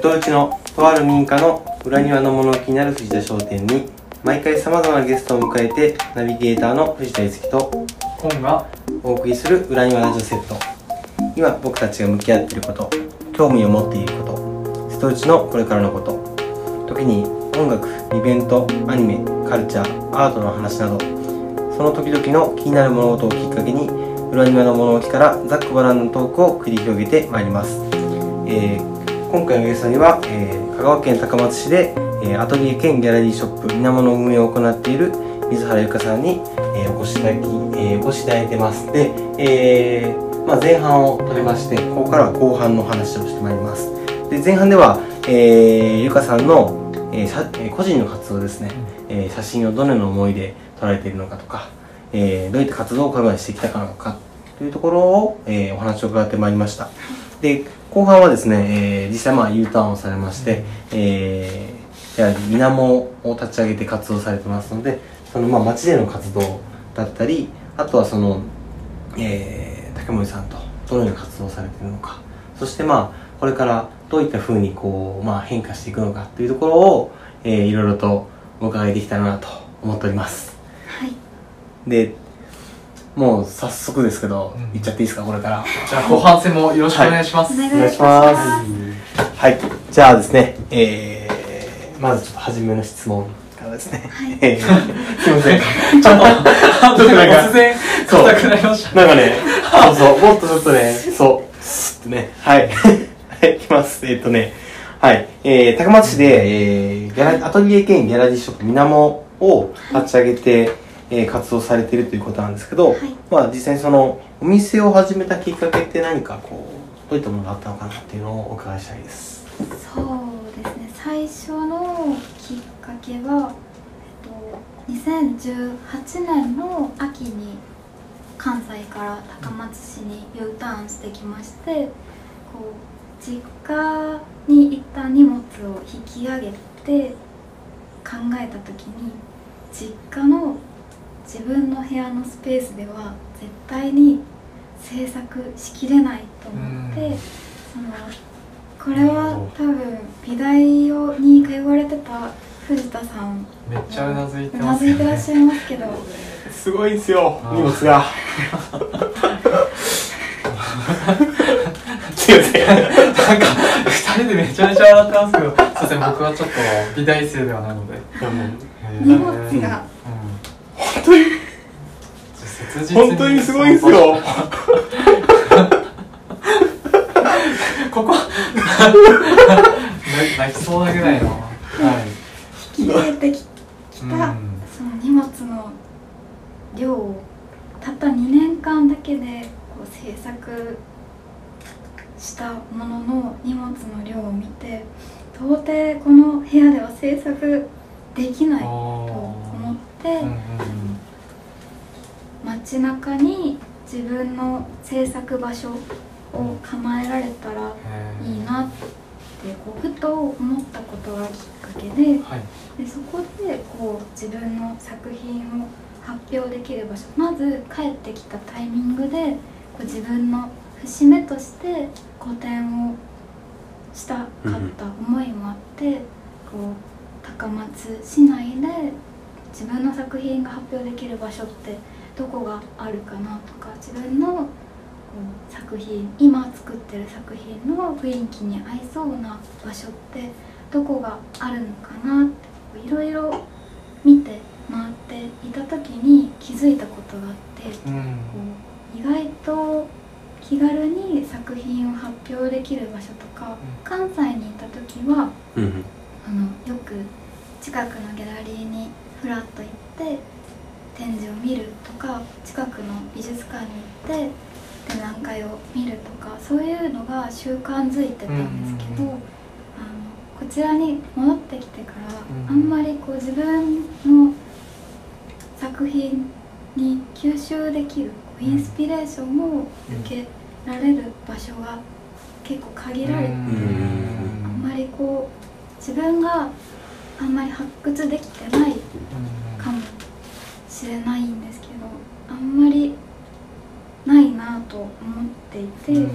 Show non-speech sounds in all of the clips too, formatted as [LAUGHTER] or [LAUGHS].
瀬戸内のとある民家の裏庭の物置になる藤田商店に毎回さまざまなゲストを迎えてナビゲーターの藤田樹と本がお送りする裏庭ラジオセット。今僕たちが向き合っていること興味を持っていること瀬戸内のこれからのこと時に音楽イベントアニメカルチャーアートの話などその時々の気になる物事をきっかけに裏庭の物置からざっくばらんのトークを繰り広げてまいります、えー今回のゲストには、えー香川県高松市で、えーアトリエ兼ギャラリーショップみなもの運営を行っている水原由香さんに、えーお越しいただき、えーお越しいただいてます。で、えーまあ、前半を取りましてここからは後半の話をしてまいります。で前半では、えー、由香さんの、えーさえー個人の活動ですね、えー写真をどのような思いで撮られているのかとか、えーどういった活動を香川にしてきたかのかというところを、えーお話を伺ってまいりました。で後半はですね、えー実際まあ U ターンをされまして、えー、じゃあみなもを立ち上げて活動されてますのでそのまあ町での活動だったりあとはその、えー、竹森さんとどのような活動をされているのか。そしてまあこれからどういったふうにこう、まあ、変化していくのかというところを、えー、いろいろとお伺いできたらなと思っております。はい。でもう早速ですけど、うん。いっちゃっていいですかこれから。じゃあ後半戦もよろしくお願いします、お願いお願いします。はい。じゃあですねえー、まずちょっと初めの質問からですね、はい。えー、すいません。[LAUGHS] ちょっと突然そう硬くなりました。なんかね、そうそう、もっとちょっとね、そう、スッてね、はい。[LAUGHS] はい、いきます。えっとね、はい。えー、高松市で、えー、ギャラアトリエ兼ギャラリーショップみなもを立ち上げて、えー、活動されているということなんですけど、はいまあ実際にその、お店を始めたきっかけって何かこう、どういったものがあったのかなっていうのをお伺いしたいです。そうですね最初のきっかけは、えっと、2018年の秋に関西から高松市に U ターンしてきましてこう実家に一旦荷物を引き上げて考えた時に実家の自分の部屋のスペースでは絶対に制作しきれないと思ってうん。そのこれは多分美大をに通われてた藤田さん。めっちゃうなずいてうなますずいてらっしゃいますけどすごいですよ荷物が。すいません。なんか二人でめちゃめちゃ笑ってますけどすいません。僕はちょっと美大生ではないので。荷物うんが本当に、本当にすごいですよ。ここ。泣 [LAUGHS] 泣きそうなぐらいの。はい。引き入れてききたうん。その荷物の量をたった2年間だけでこう制作したものの荷物の量を見て到底この部屋では制作できないとて、街中に自分の制作場所を構えられたらうんいいなってこうふと思ったことがきっかけではい。でそこでこう自分の作品を発表できる場所まず帰ってきたタイミングでこう自分の節目として個展をしたかった思いもあって、こう高松市内で自分の作品が発表できる場所ってどこがあるかなとか自分のこう作品今作ってる作品の雰囲気に合いそうな場所ってどこがあるのかなっていろいろ見て回っていた時に気づいたことがあってこうんう意外と気軽に作品を発表できる場所とか関西にいた時はうん。あのよく近くのギャラリーにフラッと行って展示を見るとか近くの美術館に行って展覧会を見るとかそういうのが習慣づいてたんですけど、あのこちらに戻ってきてから、うんあんまりこう自分の作品に吸収できるインスピレーションを受けられる場所が結構限られて、うん。あんまりこう自分があんまり発掘できてないかもしれないんですけどあんまりないなと思っていて、こ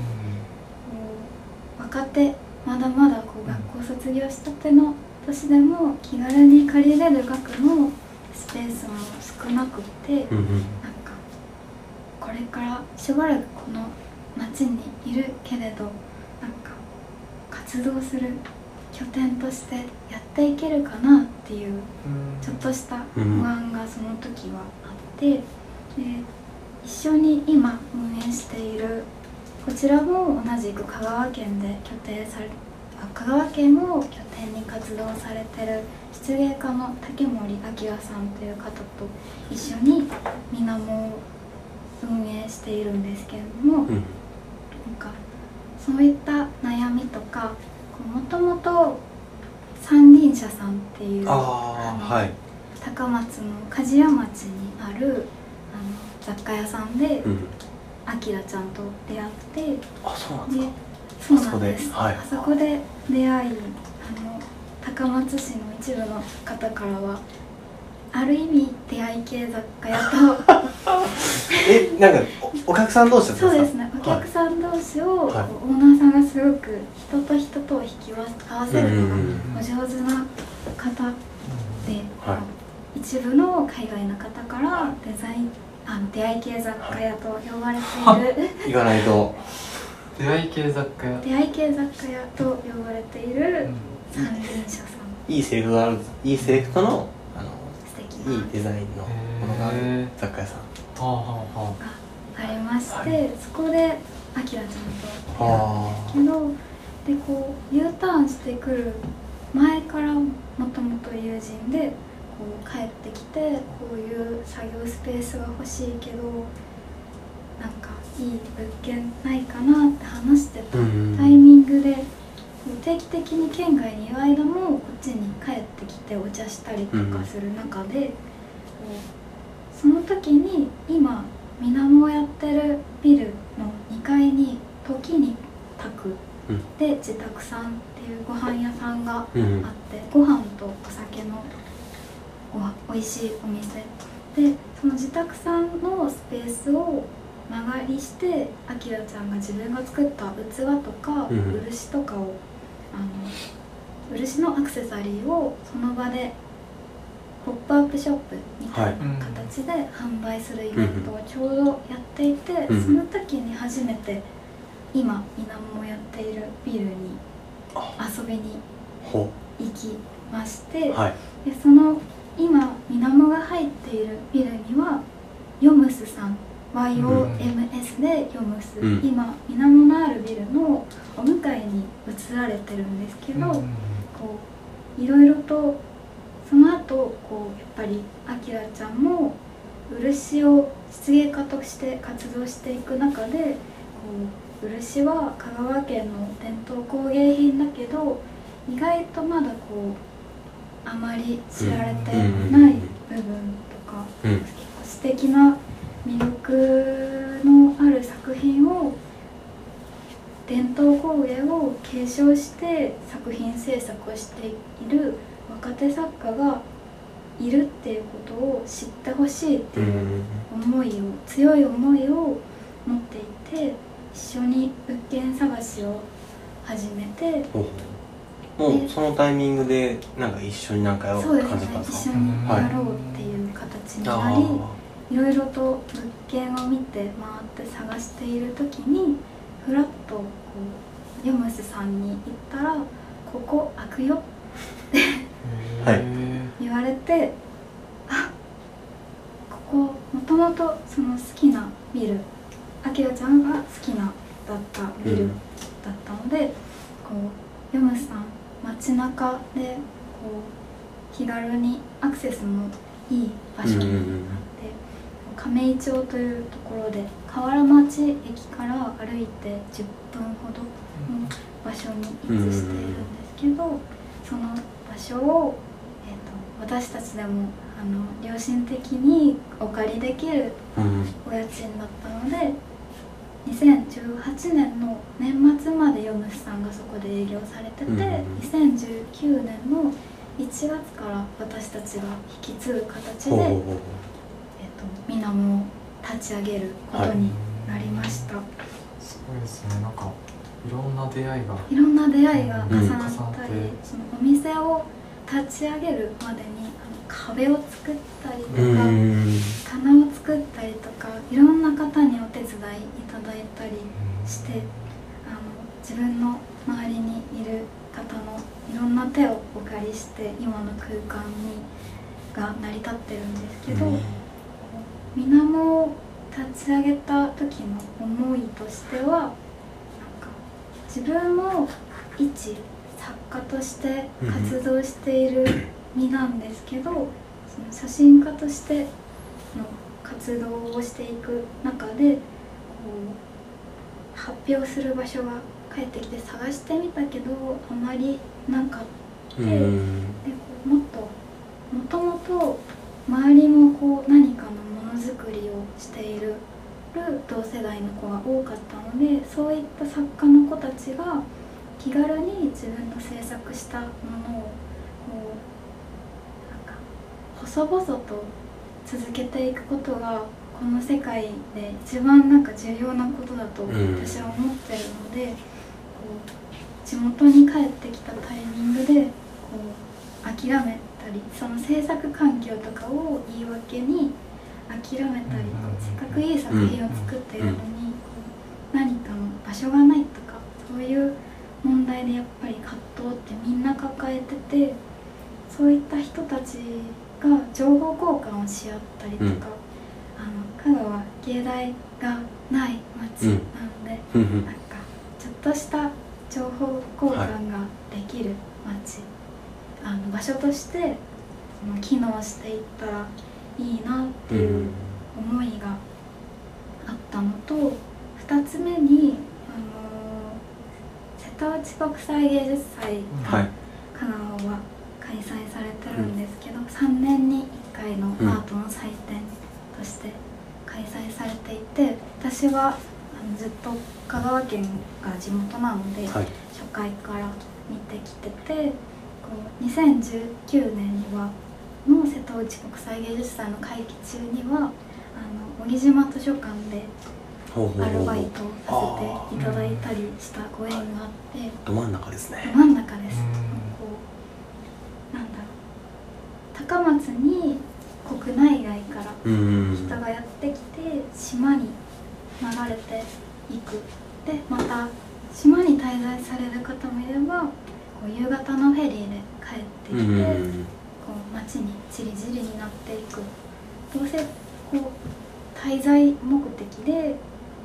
う若手まだまだこう学校卒業したての年でも気軽に借りれる額のスペースも少なくて、なんかこれからしばらくこの町にいるけれどなんか活動する拠点としてやっていけるかなっていうちょっとした不安がその時はあって、で一緒に今運営しているこちらも同じく香川県で拠点されあ香川県を拠点に活動されてる漆芸家の竹森明さんという方と一緒に水面を運営しているんですけれども、うん。なんかそういった悩みとかもともと三輪車さんっていうはい。高松の梶屋町にあるあの雑貨屋さんでうん。あきらちゃんと出会ってあそうなんですでかそうなんです。あそこで出会いあの高松市の一部の方からはある意味出会い系雑貨屋と。[LAUGHS] えなんかおお客さん同士ですか？そうですねお客さん同士を、はい。オーナーさんがすごく人と人とを引き合わせるのがお上手な方で、は一部の海外の方からデザインあの出会い系雑貨屋と呼ばれている。[LAUGHS] 行かないと。出会い系雑貨屋。出会い系雑貨屋と呼ばれている三輪車さん。いいセレクトがあるいいセレクトのいいデザインのものがあるへ雑貨屋さん。はあはああ。りまして、はそこであきらちゃんと出会ったんですけどでこう U ターンしてくる前からもともと友人でこう帰ってきてこういう作業スペースが欲しいけどなんかいい物件ないかなって話してたうん。タイミングで定期的に県外にいる間もこっちに帰ってきてお茶したりとかする中で、こうその時に今水面をやってるビルの2階に時に炊く。うん。で自宅さんっていうご飯屋さんがあってうんご飯とお酒のお美味しいお店。でその自宅さんのスペースを間借りしてあきらちゃんが自分が作った器とかうん。漆とかをあの漆のアクセサリーをその場でポップアップショップみたいなうん形で販売するイベントをちょうどやっていて、うんその時に初めて今水面をやっているビルに遊びにほ行きまして、う。はい。でその今水面が入っているビルにはヨムスさん YOMS でヨムス、うん。今水面のあるビルのお向かいに移られてるんですけど、うん。こういろいろとその後こうやっぱりあきらちゃんも漆を漆芸家として活動していく中でこう漆は香川県の伝統工芸品だけど意外とまだこうあまり知られてない部分とか、うん。結構素敵な魅力のある作品を伝統工芸を継承して作品制作をしている若手作家がいるっていうことを知ってほしいってういうん。思いを強い思いを持っていて一緒に物件探しを始めてもうそのタイミングでなんか一緒になんかやろうってそうですね感じたんですか一緒にやろうっていう形になあり、いろいろと物件を見て回って探している時にふらっとこうヨムスさんに行ったら「ここ開くよ」はい。へ言われてあここもともとその好きなビルあきらちゃんが好きなだったビルだったので、こうヨムスさん街中でこう気軽にアクセスもいい場所亀井町というところで河原町駅から歩いて10分ほどの場所に位置しているんですけど、その場所を、えー、と私たちでもあの良心的にお借りできるお家賃だったので2018年の年末までヨムスさんがそこで営業されてて、うん2019年の1月から私たちが引き継ぐ形で、ほうほうほうえっと水面を立ち上げることになりました、すごいですね。なんかいろんな出会いがいろんな出会いが重なうんったり、重なってそのお店を立ち上げるまでにあの壁を作ったりとか、うん。棚を作ったりとかいろんな方にお手伝いいただいたりしてあの自分の周りにいる方のいろんな手をお借りして今の空間にが成り立ってるんですけど、うん水面を立ち上げた時の思いとしてはなんか自分も一作家として活動している身なんですけど、その写真家としての活動をしていく中でこう発表する場所が帰ってきて探してみたけどあまりなかった。うん。でこうもっともともと周りもこう何かのものづくりをしている同世代の子が多かったのでそういった作家の子たちが気軽に自分の制作したものをこうなんか細々と続けていくことがこの世界で一番なんか重要なことだと私は思ってるので、こう地元に帰ってきたタイミングでこう諦めたりその制作環境とかを言い訳に諦めたりうんせっかくいい作品を作っているのに、こう何かの場所がないとかそういう問題でやっぱり葛藤ってみんな抱えててそういった人たちが情報交換をし合ったりとか、うん。あの香川芸大がない町なので、うん。なんかちょっとした情報交換ができる街、あの場所としてその機能していったらいいなってういうん思いがあったのと2つ目に、あの瀬戸内国際芸術祭がはい。香川は開催されてるんですけど、3年に1回のアートの祭典として開催されていて私はあのずっと香川県が地元なので、はい。初回から見てきててこう2019年にはの瀬戸内国際芸術祭の会期中にはあの小木島図書館でアルバイトをさせていただいたりしたご縁があって。ど真ん中ですね。ど真ん中です。うん。こうなんだろう。高松に国内外からうん。人がやってきて島に流れていく。でまた島に滞在される方もいればこう夕方のフェリーで帰ってきて、街にちりぢりになっていく。どうせこう滞在目的で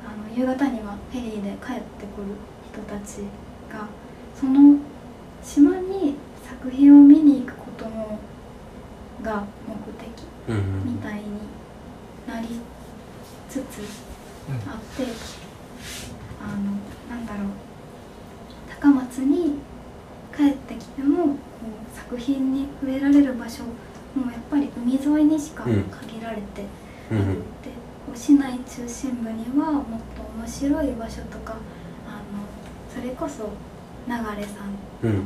あの夕方にはフェリーで帰ってくる人たちがその島に作品を見に行くこともが目的うんみたいになりつつあってあのなんだろう。高松に帰ってきても作品に触れられる場所もやっぱり海沿いにしかうん。限られてうんあって、こう市内中心部にはもっと面白い場所とかあのそれこそ流さんうん。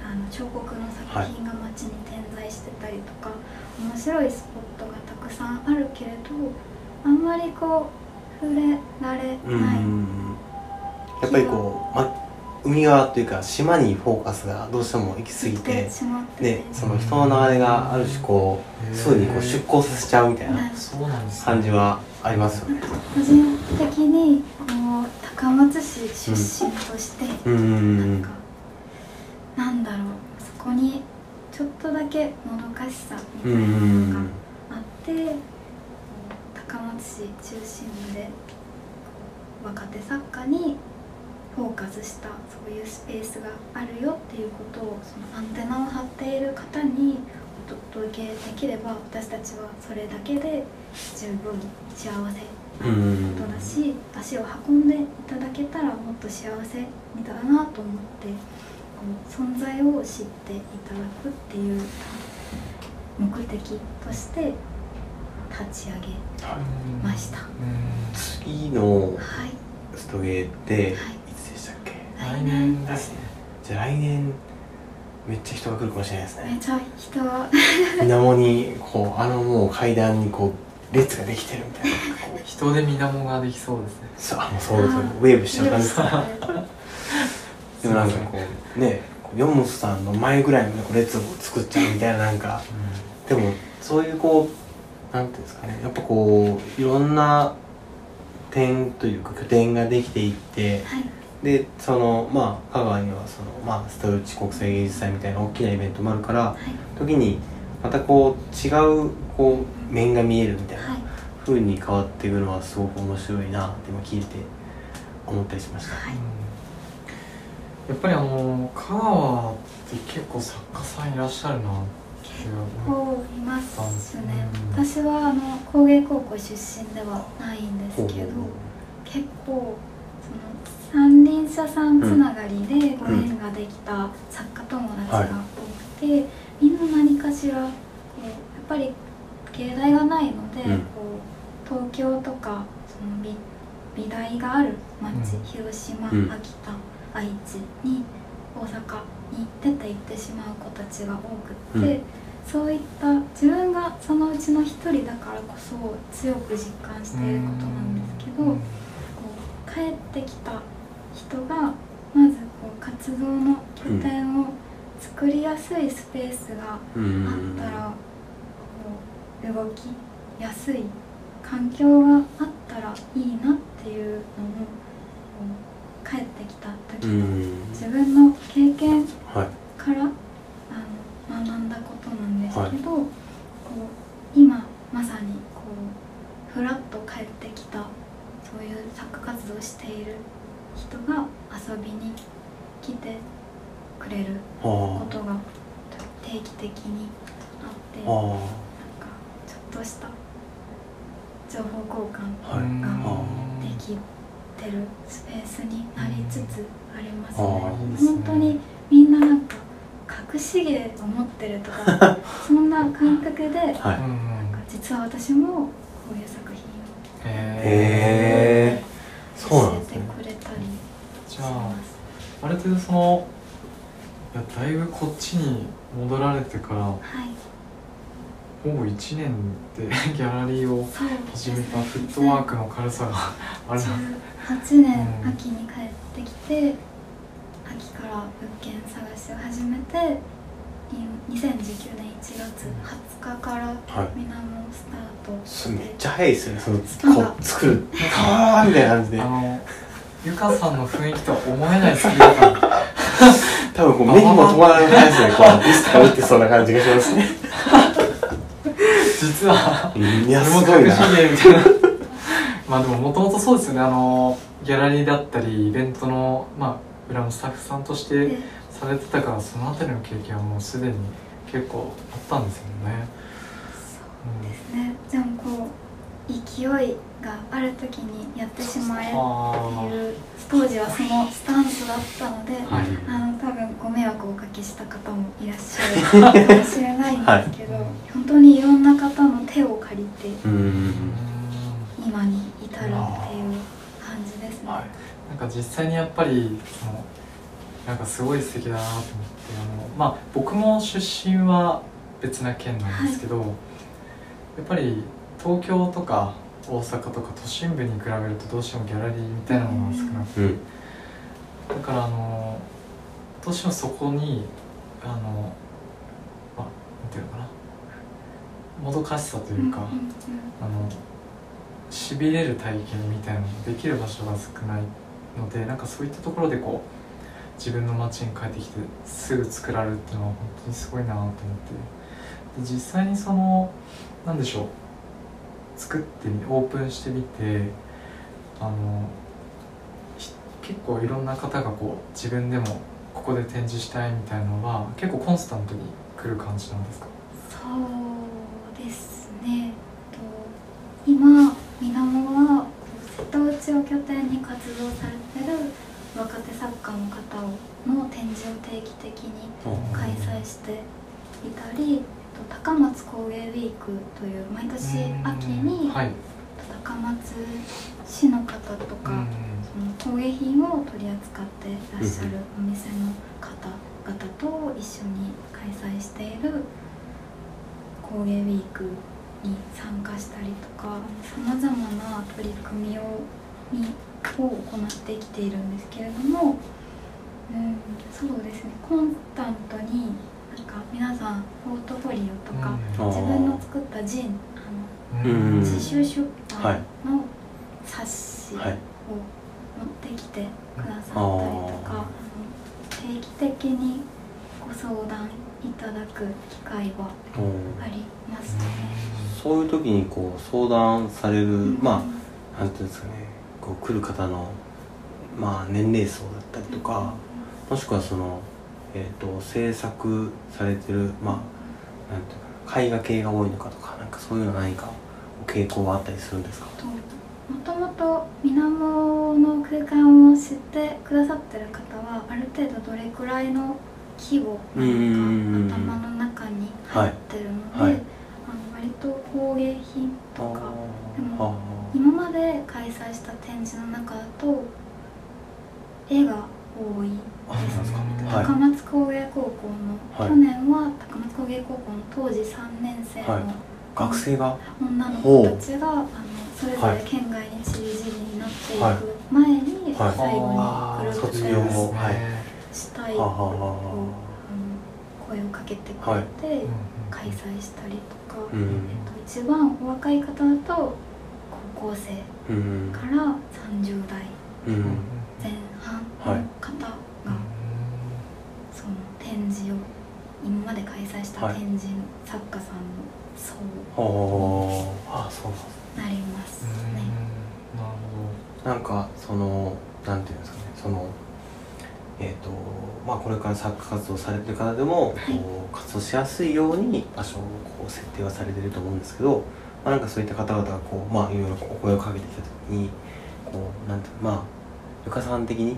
あの彫刻の作品が街に点在してたりとか、面白いスポットがたくさんあるけれどあんまりこう触れられうない、ん。やっぱりこう、ま、海側というか島にフォーカスがどうしても行き過ぎてでてその人の流れがある種こうすぐにこう出向させちゃうみたいな感じはありますよね。個人的にこう高松市出身として、うん。なんかなんだろうそこにちょっとだけもどかしさみうたいなのがんあって高松市中心部で若手作家にフォーカスしたそういうスペースがあるよっていうことをそのアンテナを張っている方にお届けできれば私たちはそれだけで十分幸せなことだし足を運んでいただけたらもっと幸せみたいだなと思ってこう存在を知っていただくっていう目的として立ち上げました。次のはい、ストゲーっていはい来年ですね。じゃあ来年めっちゃ人が来るかもしれないですね。めちゃ人。は水面にこうあのもう階段にこ列ができてるみたいな。[LAUGHS] 人で水面ができそうですね。そうあもうそうですよウェーブしちゃう感じですか？でもなんかこうねヨンモスさんの前ぐらいまでこう列を作っちゃうみたいななんか。でもそういうこうなんていうんですかね。やっぱこういろんな点というか拠点ができていってはいでそのまあ香川にはそのまあストウチ国際芸術祭みたいな大きなイベントもあるからはい。時にまたこう違うこう面が見えるみたいなはい。風に変わっていくのはすごく面白いなって今聞いて思ったりしました。はい。やっぱりあの香川って結構作家さんいらっしゃるなっていうこういますね。うん私はあの工芸高校出身ではないんですけど結構三輪車さんつながりでご縁ができた作家友達が多くて、みんな何かしらこうやっぱり芸大がないので、うん。こう東京とかその美美大がある町、うん。広島、うん。秋田愛知に大阪に出て行ってしまう子たちが多くって、うん。そういった自分がそのうちの一人だからこそ強く実感していることなんですけど、こう帰ってきた人がまずこう活動の拠点を作りやすいスペースがうん。あったらこう動きやすい環境があったらいいなっていうのも帰ってきた時うのん。自分の経験はい。からあの学んだことなんですけど、こう今まさにこうふらっと帰ってきたそういう作家活動をしている人が遊びに来てくれるこはとが定期的にあってなんかちょっとした情報交換があできてるスペースになりつつありますあね。ーいいですね。本当にみんななんか隠し芸を持ってるとか [LAUGHS] そんな感覚でなんかはい実は私もこういう作品へへえじゃあ。ある程度そのいやだいぶこっちに戻られてからはい、ほぼ1年で [LAUGHS] ギャラリーを始めたフットワークの軽さがあるな。18年うん。秋に帰ってきて、秋から物件探しを始めてい2019年1月20日からみなもスタート。すめっちゃ早いですよね。そのこう作る [LAUGHS] あーみたいな感じで。あのゆかさんの雰囲気とは思えないスピード感多分こう目にも止まらないですね。こうアーティストが打ってそうな感じがしますね実はいやすそれも隠ごいなし芸みたいなまあでももともとそうですよね。あのギャラリーだったりイベントの、まあ、裏のスタッフさんとしてでされてたからその辺りの経験はもうすでに結構あったんですよね、ですね。でもこう勢いがある時にやってしまえってあ。いう当時はそのスタンスだったので、はい。あの多分ご迷惑をおかけした方もいらっしゃるかもしれないんですけど、はい。本当にいろんな方の手を借りて今に至るっていう感じですね。はい。なんか実際にやっぱりそのなんかすごい素敵だなと思ってあのまあ僕も出身は別な県なんですけど、やっぱり東京とか大阪とか都心部に比べるとどうしてもギャラリーみたいなのが少なくて、うん。だからあのどうしてもそこにあのまあなんていうのかな。もどかしさというか、うんあのしびれる体験みたいなのができる場所が少ないのでなんかそういったところでこう自分の街に帰ってきてすぐ作られるっていうのは本当にすごいなと思って。で実際にそのなんでしょう作ってみオープンしてみてあのひ結構いろんな方がこう自分でもここで展示したいみたいなのは結構コンスタントに来る感じなんですか？そうですね。と今みなもは瀬戸内を拠点に活動されてる若手作家の方の展示を定期的に開催していたり、えっと高松工芸ウィークという毎年秋にはい。高松市の方とか、その工芸品を取り扱っていらっしゃるお店の方々と一緒に開催している工芸ウィークに参加したりとかさまざまな取り組みをにを行ってきているんですけれども、うん、そうですねコンスタントにか皆さんポートフォリオとか、うん。自分の作ったジンあうん。の自主出はい版の冊子をはい。持ってきてくださったりとか、あの定期的にご相談いただく機会はうんありますね。そういう時にこう相談される、うん。まあなんていうんですかね。こう来る方のまあ年齢層だったりとか、もしくはそのえっ、と制作されてるまあなんていうかな絵画系が多いのかとかなんかそういうの何か傾向はあったりするんですか？ともともと水面の空間を知ってくださってる方はある程度どれくらいの規模なのか頭の中に入ってるので、はい。はい。あの割と工芸品とかでもあ。今まで開催した展示の中だと絵が多いあそうなんですか。うんはい。高松工芸高校の、はい。去年は高松工芸高校の当時3年生はい。の学生が？女の子たちが、あのそれぞはい。れ県外に散り散りになっていはい。く前に、はい。最後にプ卒業後。展はい。したいと声をかけてくれて、開催したりとか、あうん。えっと、一番お若い方だと高校生うんから30代うん。前半はい。の方展示を今まで開催したはい。展示の作家さんの層ほうあそうなりますね。なるほなんかそのなんていうんですかね。そのえっ、とまあこれから作家活動されてる方でも、はい。こう活動しやすいように場所をこう設定はされてると思うんですけど、まあ、なんかそういった方々がこうまあいろいろお声をかけてきた時にこうなんてまあゆかさん的に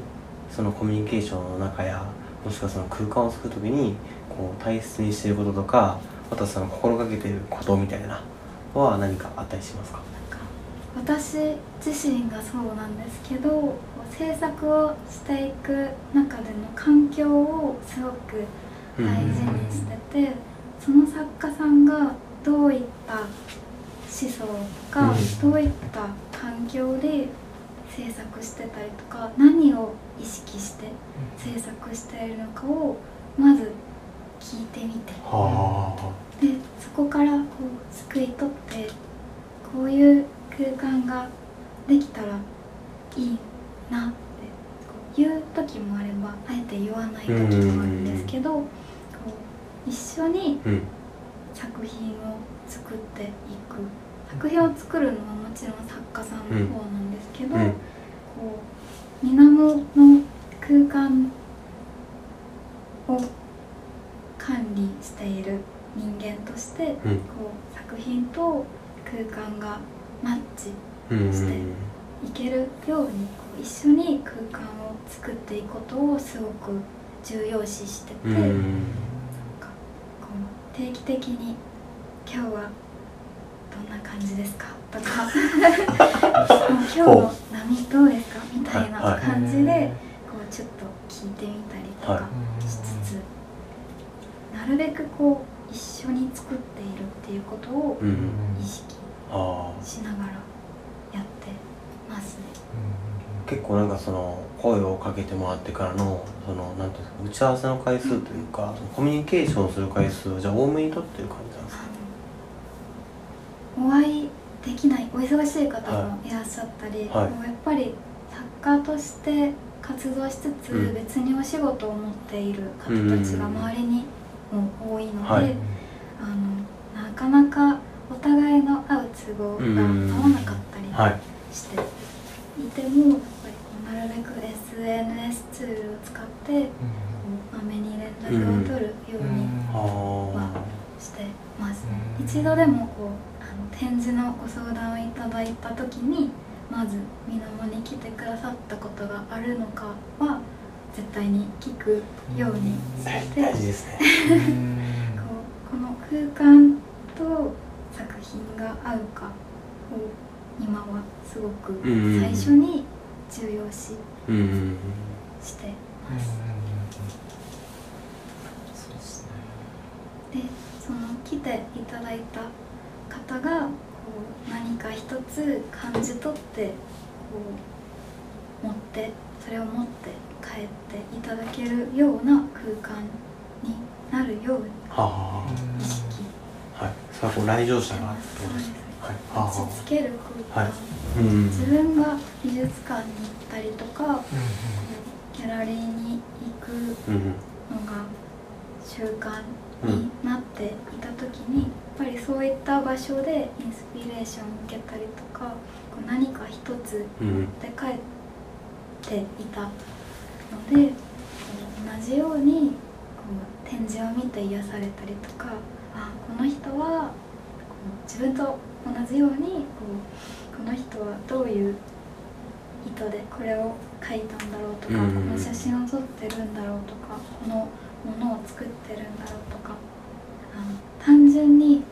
そのコミュニケーションの中やもしくはその空間を作る時にこう大切にしていることとかまたその心がけていることみたいなのは何かあったりしますか？私自身がそうなんですけど制作をしていく中での環境をすごく大事にしてて、その作家さんがどういった思想とか、うん。どういった環境で制作してたりとか何を意識して制作しているのかをまず聞いてみて。はでそこからこうすくい取ってこういう空間ができたらいいなって言う時もあればあえて言わない時もあるんですけどこう一緒に作品を作っていく。作品を作るのはもちろん作家さんの方なんですけど、うん。こう水面の空間を管理している人間として、うんこう作品と空間がマッチうんしていけるようにこう一緒に空間を作っていくことをすごく重要視してて、うんこう定期的に「今日はどんな感じですか?」とか「もう。今日の波どうですか?」みたいな感じでこうちょっと聞いてみたりとかどしつつ、なるべくこう一緒に作っているっていうことをうん。意識しながらやってますね。結構なんかその声をかけてもらってからのそのなんていうんですか打ち合わせの回数というかコミュニケーションする回数をじゃあ多めに取ってる感じなんですか？お会いできないお忙しい方もい。らっしゃったり、はい。もうやっぱり作家として活動しつつ、うん。別にお仕事を持っている方たちが周りにも多いので、はい。あのなかなかお互いの合う都合が合わなかったりはいしていても、やっぱりなるべく SNS ツールを使ってこうまめに連絡を取るようにあしてます、うん一度でもこう展示のご相談をいただいた時にまず水面に来てくださったことがあるのかは絶対に聞くようにあして、大事ですね。[LAUGHS] この空間と作品が合うかを今はすごくうん最初に重要視うんしてます、でその来ていただいた方がこう何か一つ感じ取ってこう持ってそれを持って帰っていただけるような空間になるように意識。あはい。それはこう来場者がってでことですす。はい。はあは落ち着ける空間、はい。うん自分が美術館に行ったりとかうんギャラリーに行くうん。のが習慣になっていた時に、やっぱりそういった場所でインスピレーションを受けたりとかこう何か一つうん。で帰っていたので同じようにこう展示を見て癒されたりとかあこの人はこう自分と同じようにこうこの人はどういう意図でこれを描いたんだろうとか、うん。この写真を撮ってるんだろうとかこのものを作ってるんだろうとか。あの単純に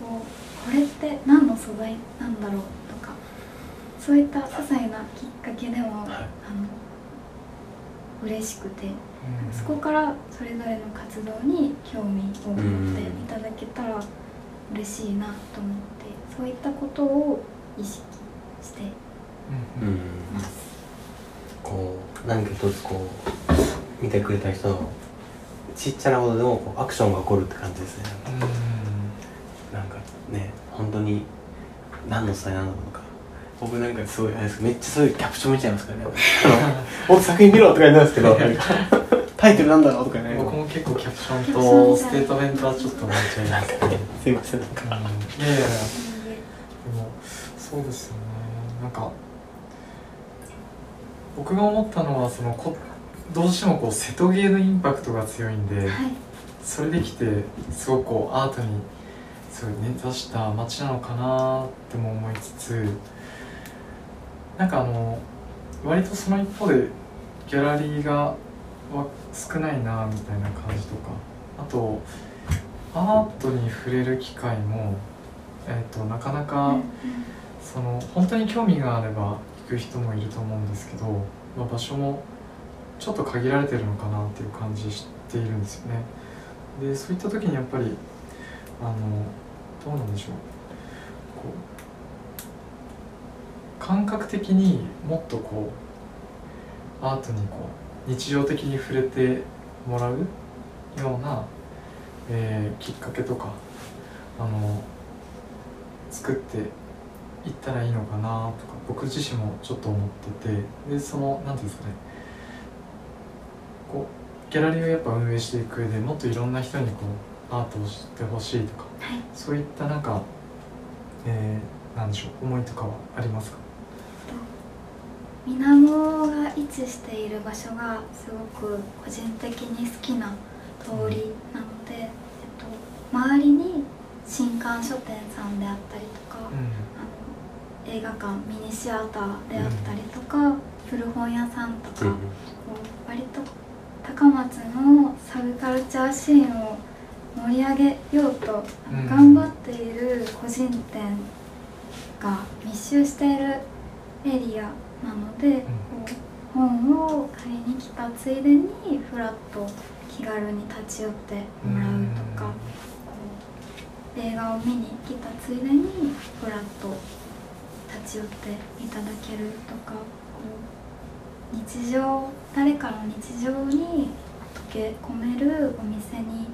こうこれって何の素材なんだろうとか。そういった些細なきっかけでも、はい。あの嬉しくて。うん。そこからそれぞれの活動に興味を持っていただけたら嬉しいなと思ってそういったことを意識してうん。うん。ます。こう何か一つこう見てくれた人のちっちゃなことでもアクションが起こるって感じですね。なんかね本当に何の素材なのか。僕なんかすごいあれです。めっちゃそういうキャプション見ちゃいますからね。[LAUGHS] 僕作品見ろとか言うんですけど [LAUGHS] タイトルなんだろうとかね僕も結構キャプションとステートメントはちょっと思っちゃいます。すいません。なんか。やいやいや。でもそうですよね。なんか僕が思ったのはそのこどうしてもこう瀬戸芸のインパクトが強いんではい。それできてすごくこうアートにすごい根ざした街なのかなっても思いつつなんかあの割とその一方でギャラリーがわ少ないなみたいな感じとかあとアートに触れる機会も、えー、となかなか、うん。その本当に興味があれば行く人もいると思うんですけど、まあ、場所もちょっと限られてるのかなっていう感じしているんですよね。でそういった時にやっぱりあのどうなんでしょう。こう感覚的にもっとこうアートにこう日常的に触れてもらうような、えーきっかけとかあの作っていったらいいのかなとか僕自身もちょっと思ってて。でその何ていうんですかね。こうギャラリーをやっぱ運営していく上でもっといろんな人にこうアートを知ってほしいとかはい。そういったなんか、えー、なんでしょう思いとかはありますか？水面が位置している場所がすごく個人的に好きな通りなので、えっと、周りに新刊書店さんであったりとか、あの映画館ミニシアターであったりとか、古本屋さん。とか、割と高松のサブカルチャーシーンを盛り上げようと、頑張っている個人店が密集しているエリアなので、こう本を買いに来たついでにフラッと気軽に立ち寄ってもらうとか、こう映画を見に来たついでにフラッと立ち寄っていただけるとかこう日常誰かの日常に溶け込めるお店に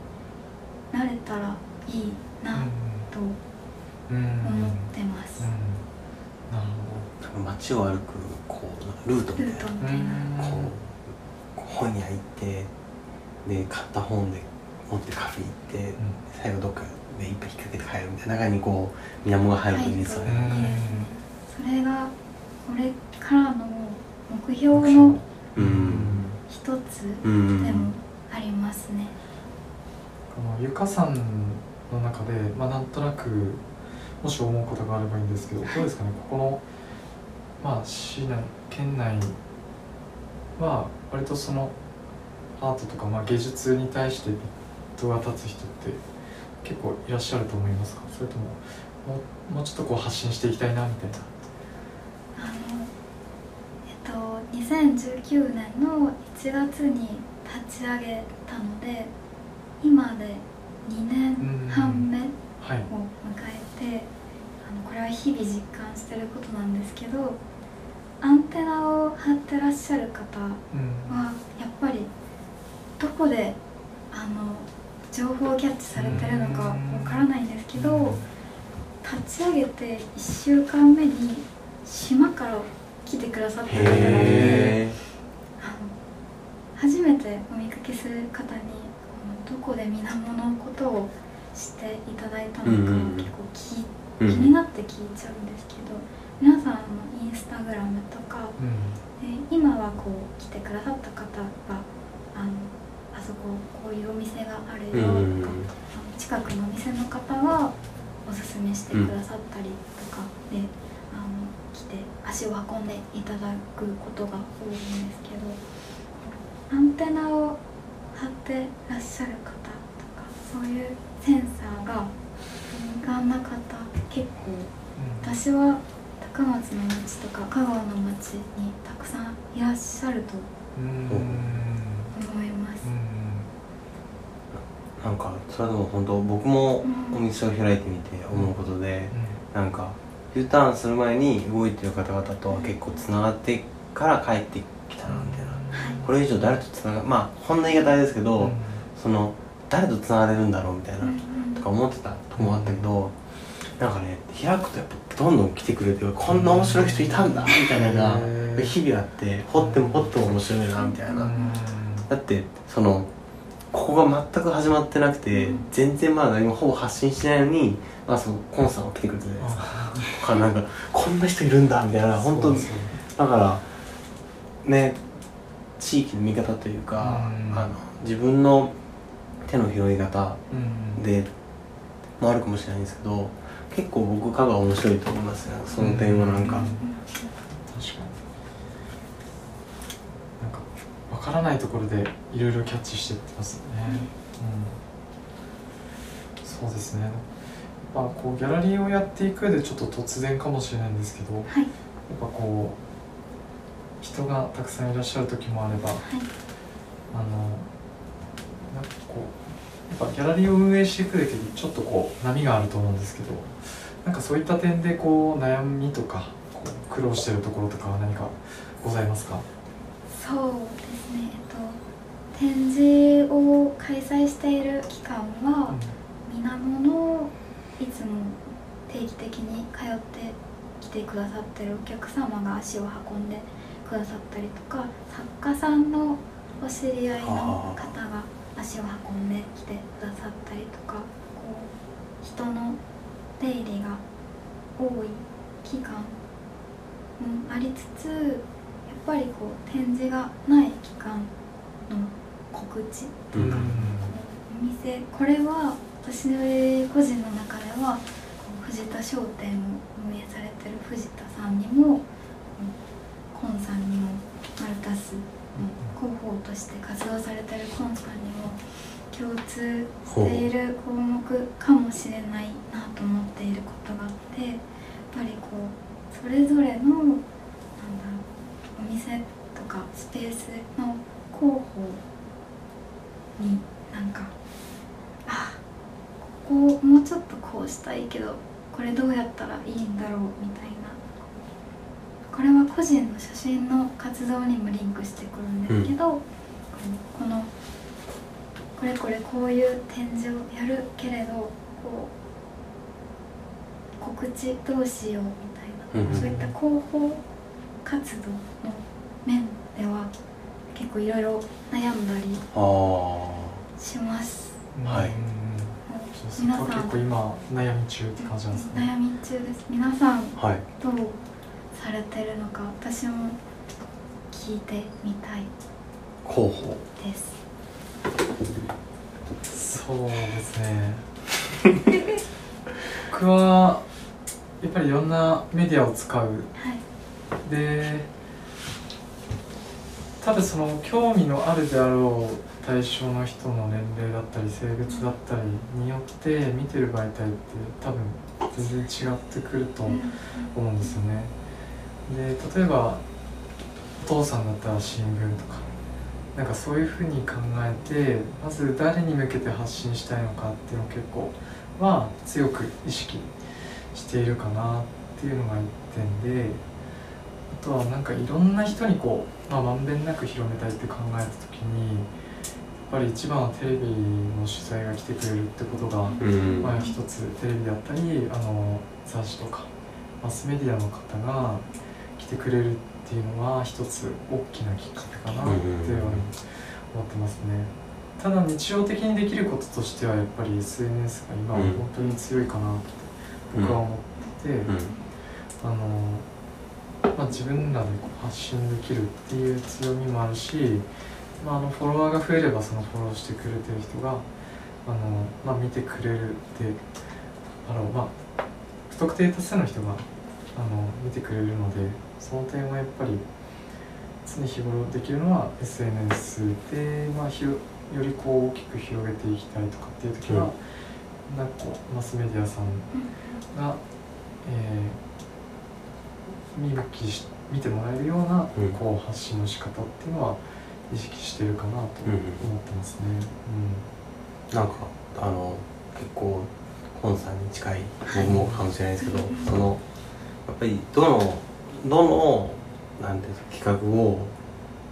なれたらいいなと思ってます、街を歩くこうルートみたいな。ルートみほどたいな、こう本屋行ってで買った本で持ってカフェ行って、最後どっかで一杯引っ掛けて帰るみたいな。中にこう水面が入るといいですね、んそれがこれからの目標のうん一つうん。でもありますね、このゆかさんの中で、まあ、なんとなくもし思うことがあればいいんですけど [LAUGHS] どうですかね？ここの、まあ、市内県内は割とそのアートとか、まあ、芸術に対してビットが立つ人って結構いらっしゃると思いますか？それとももうもうちょっとこう発信していきたいなみたいなあのえっと2019年の1月に立ち上げたので今で2年半目を迎はい。えであのこれは日々実感してることなんですけどアンテナを張ってらっしゃる方うん。はやっぱりどこであの情報をキャッチされてるのかわからないんですけど立ち上げて1週間目に島から来てくださった方がいてへあの初めてお見かけする方にどこで水面のことをしていただいたのかうんうん。うん結構気になって聞いちゃうんですけど皆さんのインスタグラムとかうん。で今はこう来てくださった方があのあそここういうお店があるよとか、うん近くのお店の方はおすすめしてくださったりとかで、来て足を運んでいただくことが多いんですけどアンテナを張ってらっしゃる方とかそういうセンサーが敏感な方結構私は高松の町とか香川の町にたくさんいらっしゃるとうん。うん。思います。なんかそれでも本当僕もお店を開いてみて思うことで、なんか U ターンする前に動いてる方々とは結構つながってから帰ってきたな。みたい。なこれ以上誰とつながまあこんな言い方あれですけど、その誰とつながれるんだろうみたいな、とか思ってたとこもあったけど、なんかね開くとやっぱどんどん来てくれてこんな面白い人いたんだみたいなのが日々あって掘っても掘っても面白いなみたいな、だってそのここが全く始まってなくて、うん。全然まだ何もほぼ発信してないのに、まあ、そのコンさんが来てくれたじゃないですか。だからなんかこんな人いるんだみたいな。[LAUGHS] 本当だからね地域の見方というか、うん。あの自分の手の広い方ででもあるかもしれないんですけど結構僕香川面白いと思いますねその点はなんか、うんかわからないところでいろいろキャッチしてってますよね、うん、そうですね。まあこうギャラリーをやっていく上でちょっと突然かもしれないんですけどやっはいぱこう人がたくさんいらっしゃる時もあればはい。あのなんかこうやっぱギャラリーを運営していくだけでちょっとこう波があると思うんですけどなんかそういった点でこう悩みとかこう苦労しているところとかは何かございますか？そうですね。えっと展示を開催している期間は水面のいつも定期的に通って来てくださってるお客様が足を運んでくださったりとか作家さんのお知り合いの方が足を運んできてくださったりとかこう人の出入りが多い期間もありつつぱりこう展示がない期間の告知とか、お店これは私個人の中では藤田商店を運営されてる藤田さんにもコンさんにもマルタスの広報として活動されてるコンさんにも共通している項目かもしれないなと思っていることがあってやっぱりこうそれぞれの店とかスペースの広報になんかあここもうちょっとこうしたいけどこれどうやったらいいんだろうみたいな。これは個人の写真の活動にもリンクしてくるんですけど、こうこのこれこれこういう展示をやるけれどこう告知どうしようみたいな、うんうん。そういった広報活動の面では結構いろいろ悩んだりあします。はい。皆さん結構今悩み中って感じなんですね。悩み中です。皆さんあはい。どうされてるのか私も聞いてみたい広報です。そうですね。[LAUGHS] 僕はやっぱりいろんなメディアを使うはいで多分その興味のあるであろう対象の人の年齢だったり性別だったりによって見てる媒体って多分全然違ってくると思うんですよね。で例えばお父さんだったら新聞とかなんかそういうふうに考えてまず誰に向けて発信したいのかっていうのを結構は強く意識しているかなっていうのが一点でとはなんかいろんな人にこう、まあ、まんべんなく広めたいって考えた時にやっぱり一番はテレビの取材が来てくれるってことが、うん。まあ、一つテレビだったりあの雑誌とかマスメディアの方が来てくれるっていうのは一つ大きなきっかけかなって思ってますね。ただ日常的にできることとしてはやっぱり SNS が今は本当に強いかなって僕は思ってて、うん。あのまあ、自分らでこう発信できるっていう強みもあるし、まあ、あのフォロワーが増えればそのフォローしてくれてる人があの、まあ、見てくれるってあの、まあ、不特定多数の人があの見てくれるのでその点はやっぱり常日頃できるのは SNS で、まあ、ひろよりこう大きく広げていきたいとかっていう時は、なんかこうマスメディアさんが、えー見向きし見てもらえるようなうん。こう発信の仕方っていうのは意識してるかなと思ってますね。なんかあの結構本さんに近い僕もかもしれないですけど、そのやっぱりどのどのなんていうか企画を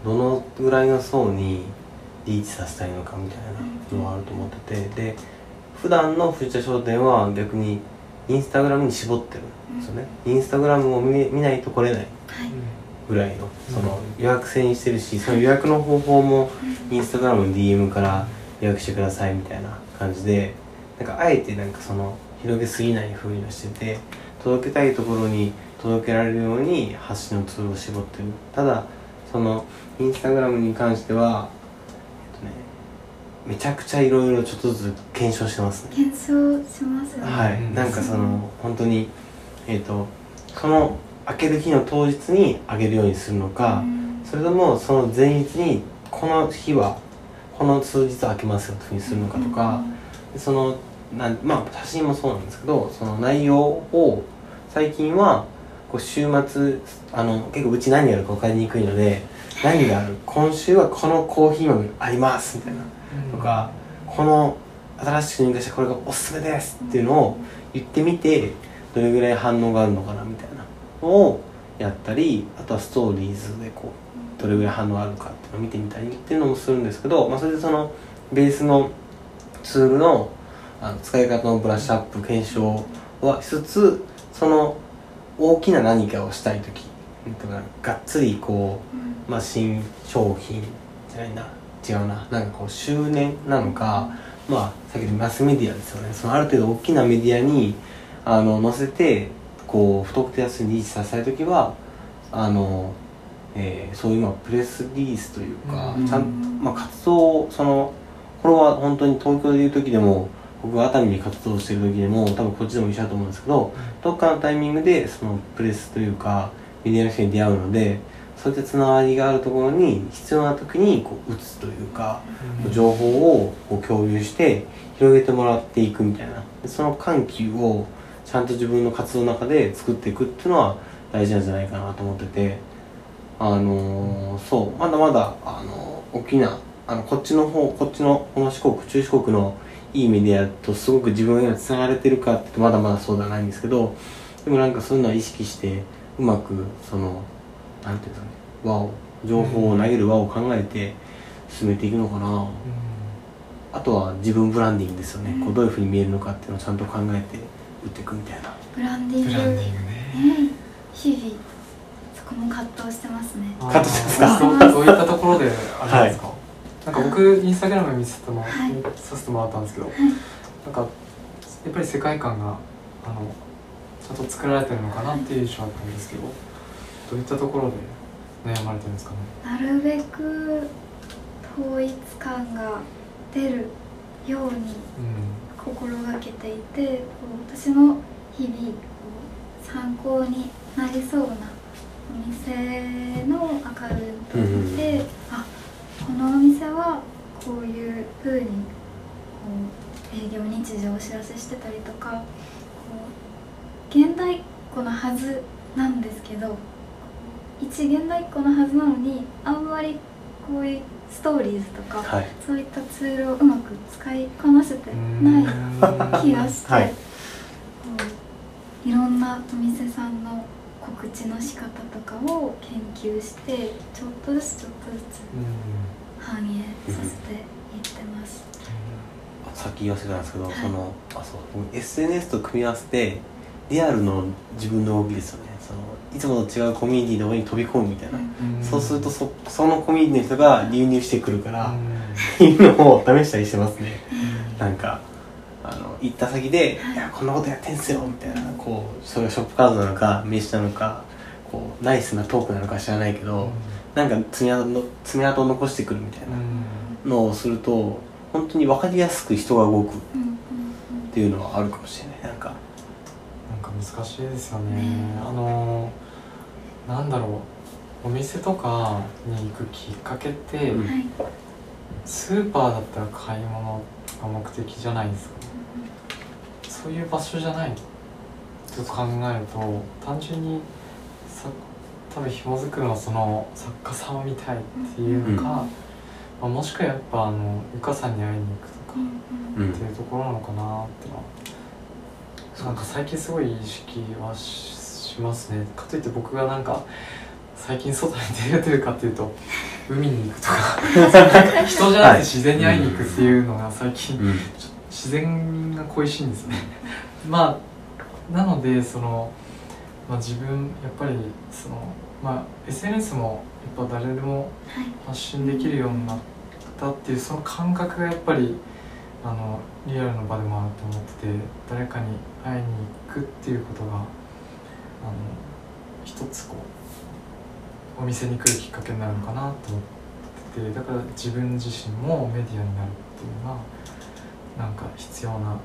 どのぐらいの層にリーチさせたいのかみたいなのはあると思っててで普段のフューチャー商店は逆にインスタグラムに絞ってるんですよね、インスタグラムを見見ないと来れないぐらいのその予約制にしてるしその予約の方法もインスタグラムの DM から予約してくださいみたいな感じでなんかあえてなんかその広げすぎない風にはしてて届けたいところに届けられるように発信のツールを絞ってる。ただそのインスタグラムに関してはめちゃくちゃいろいろちょっとずつ検証してますね。検証しますよね、はい、うん。なんかその本当にえっ、とその開ける日の当日にあげるようにするのか、うん。それともその前日にこの日はこの数日開けますよというふうにするのかとか、でそのなんまあ写真もそうなんですけどその内容を最近はこう週末あの結構うち何やるか分かりにくいので何がある？今週はこのコーヒー豆ありますみたいなうん。とかこの新しく入荷したこれがおすすめですっていうのを言ってみてどれぐらい反応があるのかなみたいなのをやったりあとはストーリーズでこうどれぐらい反応があるかっていうのを見てみたりっていうのもするんですけど、まあ、それでそのベースのツールのあの使い方のブラッシュアップ検証はしつつその大きな何かをしたい時がっつりこううんまあ、新商品じゃないな違うななんかこう周年なのか、まあさっきのマスメディアですよね。そのある程度大きなメディアにあの載せてこう不特定多数にリーチさせたい時はあの、えーそういうまあプレスリリースというか、うん。ちゃんまあ、活動そのこれは本当に東京でいう時でも僕が熱海で活動してる時でも多分こっちでも一緒だと思うんですけどどっかのタイミングでそのプレスというかメディアの人に出会うのでそういったつながりがあるところに必要な時にこう打つというかうん。情報をこう共有して広げてもらっていくみたいな。でその緩急をちゃんと自分の活動の中で作っていくっていうのは大事なんじゃないかなと思ってて。あのーそう。まだまだあの大きなあのこっちの方こっちのこの四国中四国のいいメディアとすごく自分が今つながれてるかってまだまだそうではないんですけどでもなんかそういうのは意識してうまくそのなんていうんですかね輪を情報を投げる輪を考えて進めていくのかな、あとは自分ブランディングですよね、うん。こうどういうふうに見えるのかっていうのをちゃんと考えて打っていくみたいな。ブランディング。ブランディングね。ね日々そこも葛藤してますね。あーカットしてますか？そうどういったところであれですか、なんか僕インスタグラム見せても、はい見させてもらったんですけど、い。なんかやっぱり世界観があのちゃんと作られてるのかなっていう印象あったんですけどどういったところで悩まれてるんですかね？なるべく統一感が出るようにう心がけていてこう私の日々こう参考になりそうなお店のアカウントを見て、あこのお店はこういう風にこう営業日時をお知らせしてたりとかこう現代っ子のはずなんですけど一現代っ子のはずなのにあんまりこういうストーリーズとか、はい。そういったツールをうまく使いこなせてんない気がして、はい。いろんなお店さんの告知の仕方とかを研究してちょっとずつちょっとずつうん。反映させていってます。あさっき言わせたんですけど、はい。そのあそう僕 SNS と組み合わせてリアルの自分の動きですよね。そのいつもと違うコミュニティの方に飛び込むみたいな、うん。そうするとそそのコミュニティの人が流入してくるから、うん。いうのを試したりしてますね。うん。なんかあの行った先で「い。やこんなことやってんすよ」みたいな。こうそれがショップカードなのか名刺なのかこうナイスなトークなのか知らないけど、なんか爪痕の爪痕を残してくるみたいうん。なのをすると本当に分かりやすく人が動くっうん。うん。うん。ていうのはあるかもしれない難しいですよね。ねあのなんだろう。お店とかに行くきっかけって、スーパーだったら買い物が目的じゃないですか。そういう場所じゃない。と考えると単純にさ多分紐づくのはその作家さんを見たいっていうのか、うん。まあ、もしくはやっぱあのゆかさんに会いに行くとかうんうんうん。っていうところなのかなってのはなんか最近すごい意識はししますね。かといって僕がなんか最近外に出れてるかっていうと海に行くとか。[LAUGHS] 人じゃなくて自然に会いに行くっていうのが最近うん。自然が恋しいんですね。まあなのでその、まあ、自分やっぱりその、まあ、SNS もやっぱ誰でもはい。発信できるようになったっていうその感覚がやっぱりあのリアルの場でもあると思ってて誰かに会いに行くっていうことがあの一つこうお店に来るきっかけになるのかなと思っててだから自分自身もメディアになるっていうのはなんか必要な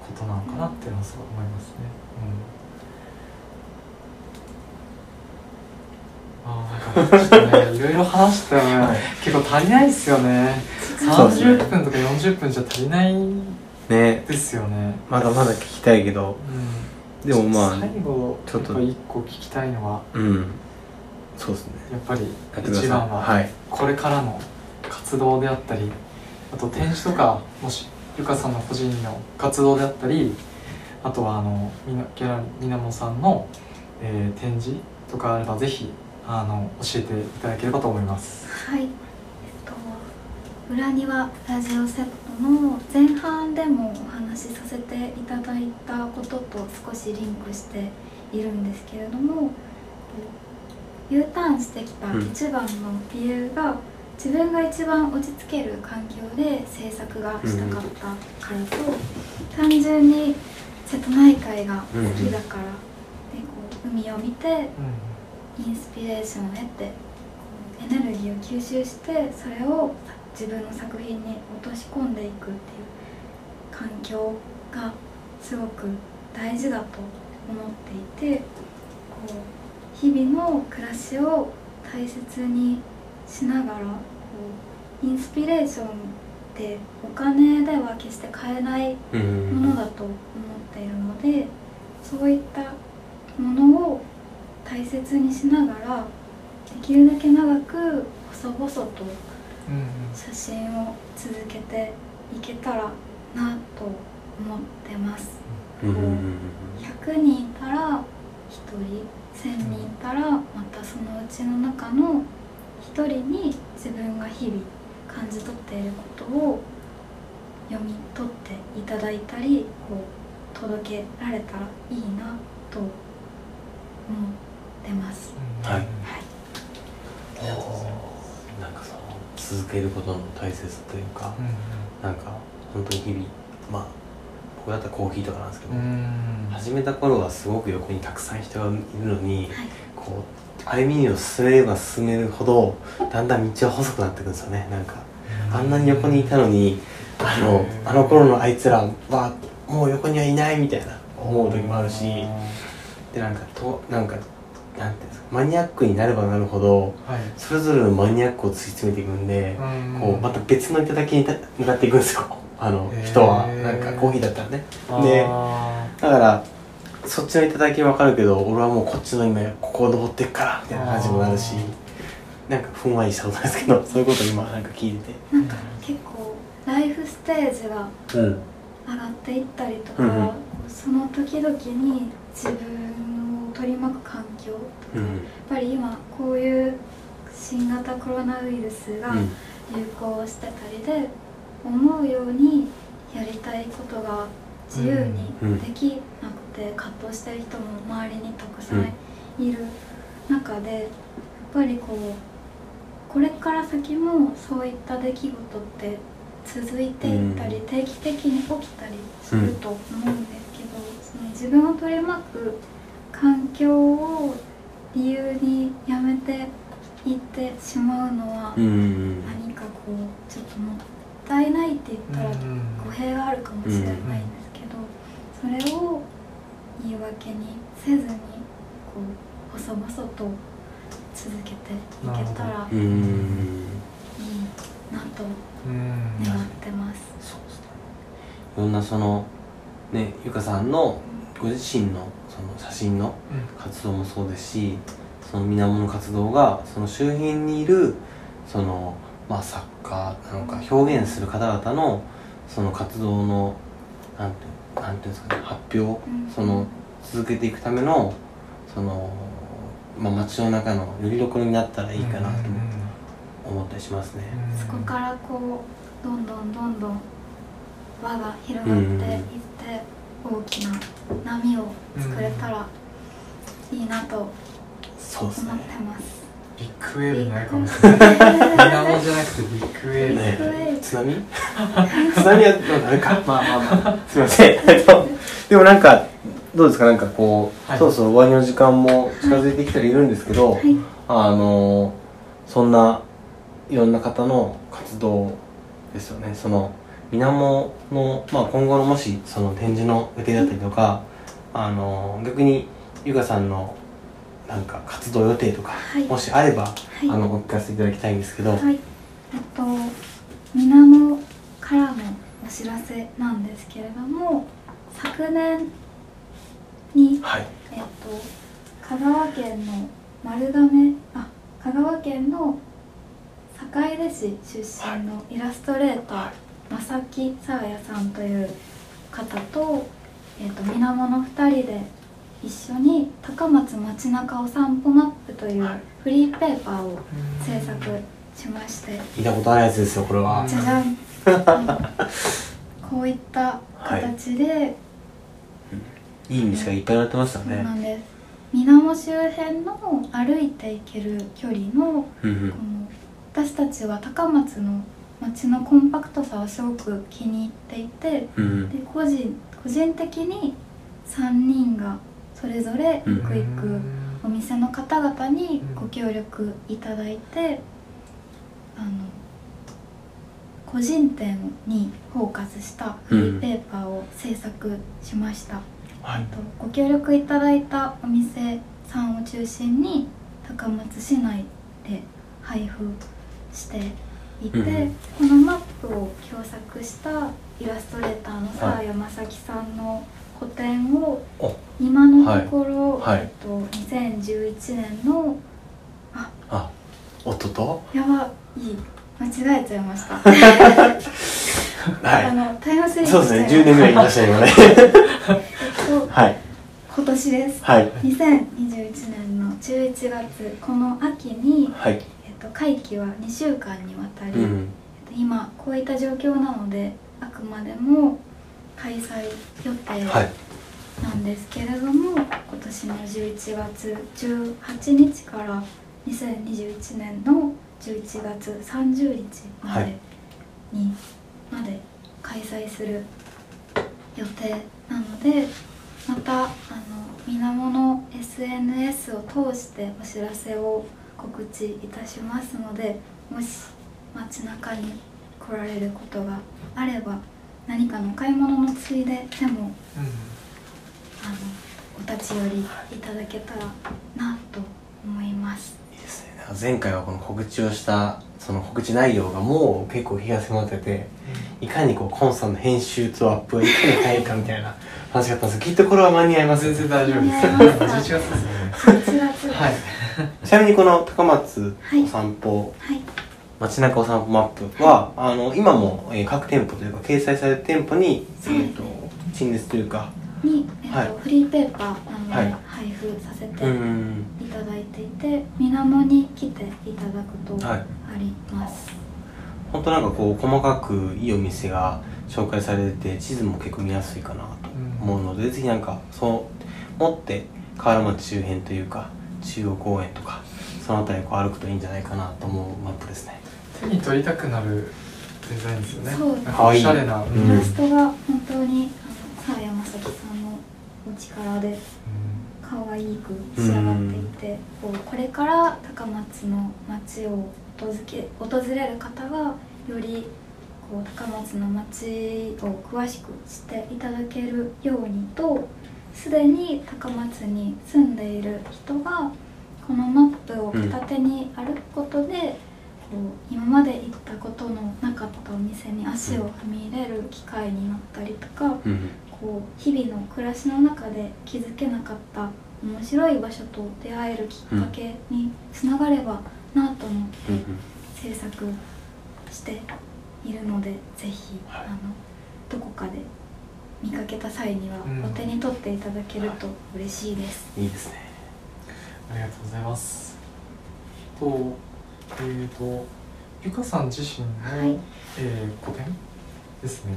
ことなのかなっていうのはすごい思いますね。うん。あーなんかちょっとねいろいろ話してたら、[LAUGHS] はい。結構足りないですよね。30分とか40分じゃ足りないね。ですよね。まだまだ聞きたいけど。うん。でもまあ最後ちょっと。一個聞きたいのは。うん。そうですね。やっぱり一番ははい。これからの活動であったりあと展示とかもしゆかさんの個人の活動であったりあとはあのみなギャラリーみなもさんの、えー展示とかあればぜひあの教えていただければと思います。はい、えっと、裏庭ラジオセットの前半でもお話しさせていただいたことと少しリンクしているんですけれども U ターンしてきた一番の理由が、自分が一番落ち着ける環境で制作がしたかったからと、単純に瀬戸内海が好きだから、でこう海を見てインスピレーションを得てエネルギーを吸収してそれを自分の作品に落とし込んでいくっていう環境がすごく大事だと思っていてこう日々の暮らしを大切にしながらこうインスピレーションってお金では決して買えないものだと思っているのでそういったものを大切にしながらできるだけ長く細々と写真を続けていけたらなと思ってます。うん。うんうん100人いたら1人1000人いたらまたそのうちの中の1人に自分が日々感じ取っていることを読み取っていただいたりこう届けられたらいいなと思ってます。はい。はい。なんかその続けることの大切というか、なんか本当に日々まあ僕だったらコーヒーとかなんですけど、うんうん始めた頃はすごく横にたくさん人がいるのに、はい。こう歩みを進めれば進めるほどだんだん道は細くなっていくんですよね。なんかあんなに横にいたのにあのあの頃のあいつらはもう横にはいないみたいな思う時もあるしでなんかとなんかなんていうんですかマニアックになればなるほどはい。それぞれのマニアックを突き詰めていくんで、うん。こうまた別の頂に向かっていくんですよあのへー。人は。なんかコーヒーだったらね。であだからそっちの頂きわかるけど俺はもうこっちの今ここを登ってっからみたいな感じもなるしなんかふんわりしたことなんですけど [LAUGHS] そういうこと今なんか聞いてて。なんか結構ライフステージがうん。上がっていったりとか、うんうん。その時々に自分を取り巻く環境とか、うん。やっぱり今こういう新型コロナウイルスがうん。流行してたりで思うようにやりたいことが自由にできなくて葛藤してる人も周りにたくさんいる中でやっぱりこうこれから先もそういった出来事って続いていったりうん。定期的に起きたりすると思うんですけどその自分を取り巻く環境を理由にやめていってしまうのは何かこうちょっともったいないって言ったら語弊があるかもしれないんですけど、それを言い訳にせずにこう細々と続けていけたらいいなとうん願ってます。そうですね。いろんなそのねゆかさんのご自身のその写真の活動もそうですしその水面の活動がその周辺にいるそのまあ作家なのか表現する方々のその活動のなんてなんていうんですかね発表うん。その続けていくためのそのまあ街の中のよりどころになったらいいかなとも思ったりしますね。そこからこうどんどんどんどん輪が広がっていって大きな波を作れたらいいなと思ってそうですね。ます。ビッグウェーブになるかもしれない。水面じゃなくてビッグウェーブね津波？[LAUGHS] 津波はどうなるか。まあまあまあ。すいません。えっとでもなんかどうですか？なんかこう、はい。そろそろ終わりの時間も近づいてきてはいるんですけど、はい。あのそんないろんな方の活動ですよね。その水面の、まあ、今後のもしその展示の予定だったりとか、あの逆にゆかさんのなんか活動予定とか、はい。もしあれば、い。あのお聞かせいただきたいんですけど、はい、えっと水面からのお知らせなんですけれども昨年に、はい。えっと、香川県の丸亀あ香川県の坂出市出身のイラストレーター、正木さあやさんという方と,、えっと水面の2人で一緒に高松街中お散歩マップというフリーペーパーを制作しまして。見たことあるやつですよこれは、じゃじゃん。こういった形で、い。い店がいっぱいなってましたそうねなんです。水面周辺の歩いていける距離のこの私たちは高松の街のコンパクトさをすごく気に入っていてうん。で個人個人的に3人がそれぞれうん。行く行くお店の方々にご協力いただいて、あの個人店にフォーカスしたフリーペーパーを制作しました、はい。とご協力いただいたお店さんを中心に高松市内で配布していて、うんこのマップを共作したイラストレーターの澤谷正樹さんの個展をお。今のところ、はい。はい。えっと、2011年のあ。夫とやばいい。間違えちゃいました、[LAUGHS] はい。あのタイムスリップそうですね。10しちゃいま年ぐらいいましたよね。えっと [LAUGHS] はい。今年です。はい。2021年の11月この秋に、はいと、会期は2週間にわたり、うん。えっと今こういった状況なのであくまでも開催予定はい。なんですけれども、今年の11月18日から2021年の11月30日までに、まで開催する予定なのでまたあの水面の SNS を通してお知らせを告知いたしますのでもし街中に来られることがあれば何かの買い物のついででもあのお立ち寄りいただけたらなと思います。いいですね。前回はこの告知をしたその告知内容がもう結構日が迫ってていかにこうコンさんの編集とアップをいかに早いかみたいな話があったんですけどきっとこれは間に合います全然大丈夫です。11月です。ね11月はい [LAUGHS] ちなみにこの高松はい。お散歩はい。街中お散歩マップはあの今も、えー各店舗というか掲載された店舗に、えー、と陳列というかに、えっとはい。フリーペーパーなのではい。配布させてうん。いただいていて水面に来ていただくとはい。あります、本当なんかこう細かくいいお店が紹介されてて地図も結構見やすいかなと思うので、ぜひなんかそう持って河原町周辺というか中央公園とかその辺りをこう歩くといいんじゃないかなと思うマップですね。手に取りたくなるデザインですよね。そう。なんかおしゃれな。うイラストが本当にあの澤山崎さんのお力で可愛く仕上がっていて、こうこれから高松の街を訪け訪れる方がよりこう高松の街を詳しく知っていただけるようにとすでに高松に住んでいる人がこのマップを片手に歩くことで、こう今まで行ったことのなかったお店に足を踏み入れる機会になったりとか、うんこう日々の暮らしの中で気づけなかった面白い場所と出会えるきっかけにつながればなと思ってうんうん。制作しているので、ぜひ、はい。あのどこかで見かけた際にはうん。お手に取っていただけると嬉しいです。いいですね。ありがとうございます。とえー、とゆかさん自身の、はい。えー個展ですね。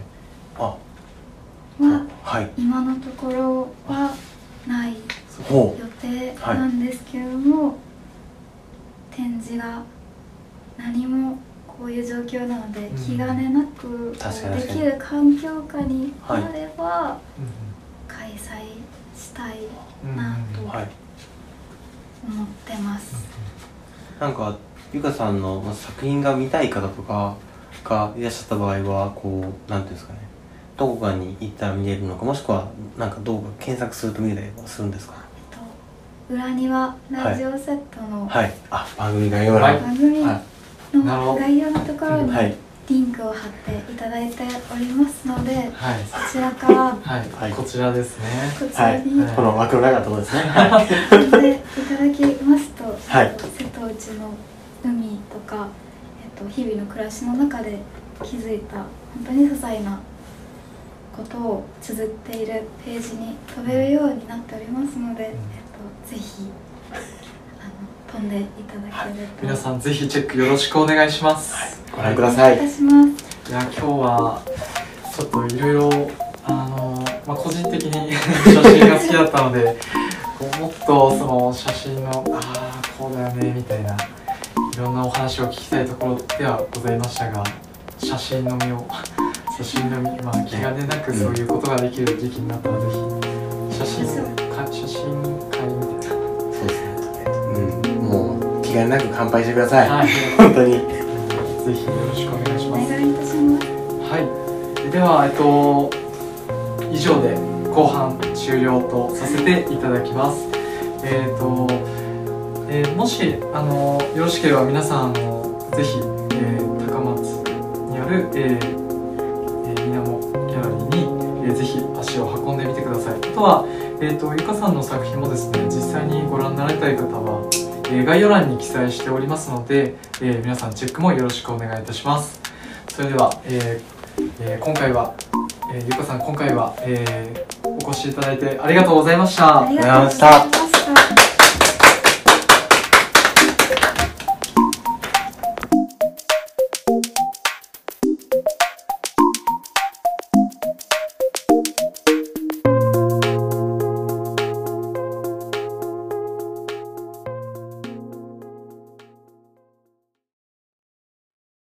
あ。ははい。今のところはないほ予定なんですけれども、展示が何もこういう状況なので、うん。気兼ねなくできる環境下にあればう開催したいなと思ってます。なんかゆかさんのまあ作品が見たい方とかがいらっしゃった場合はこうなんていうんですかね。どこかに行ったら見れるのかもしくはなんか動画検索すると見れたりはするんですか？えっと裏庭ラジオセットのはい。あ番組概要はい。欄番組はなるほどの概要のところにはい。リンクを貼っていただいておりますので、はい。そちらからはい、はい。こちらですね。こちらにはいこの枠の中のところですね。飛んでいただきますと、はい。えっと瀬戸内の海とか、えっと、日々の暮らしの中で気づいた本当に些細なことを綴っているページに飛べるようになっておりますので、えっと、ぜひんでいただけ皆さんぜひチェックよろしくお願いします、ご覧ください。いいたします。いや今日はちょっといろいろあの、まあ、個人的に [LAUGHS] 写真が好きだったのでもっとその写真のああこうだよねみたいないろんなお話を聞きたいところではございましたが写真のみを [LAUGHS] 写真のみ、まあ、気兼ねなくそういうことができる時期になったらぜひ写真か写真会みたいそうですねうんもう気兼ねなく乾杯してください、な、はい、本当にぜひよろしくお願いしおます。願いいたします。はい、では、えっと、以上で後半終了とさせていただきます。えっと、えーもしあのよろしければ皆さんあのぜひ、えー高松にある、えーえー、みなもギャラリーに、えーぜひ足を運んでみてください。あとは、えー、とゆかさんの作品もですね実際にご覧になられたい方は、え概要欄に記載しておりますので、え皆さんチェックもよろしくお願いいたします。それでは、ええ今回は、えゆかさん今回は、えお越しいただいてありがとうございました。ありがとうございました。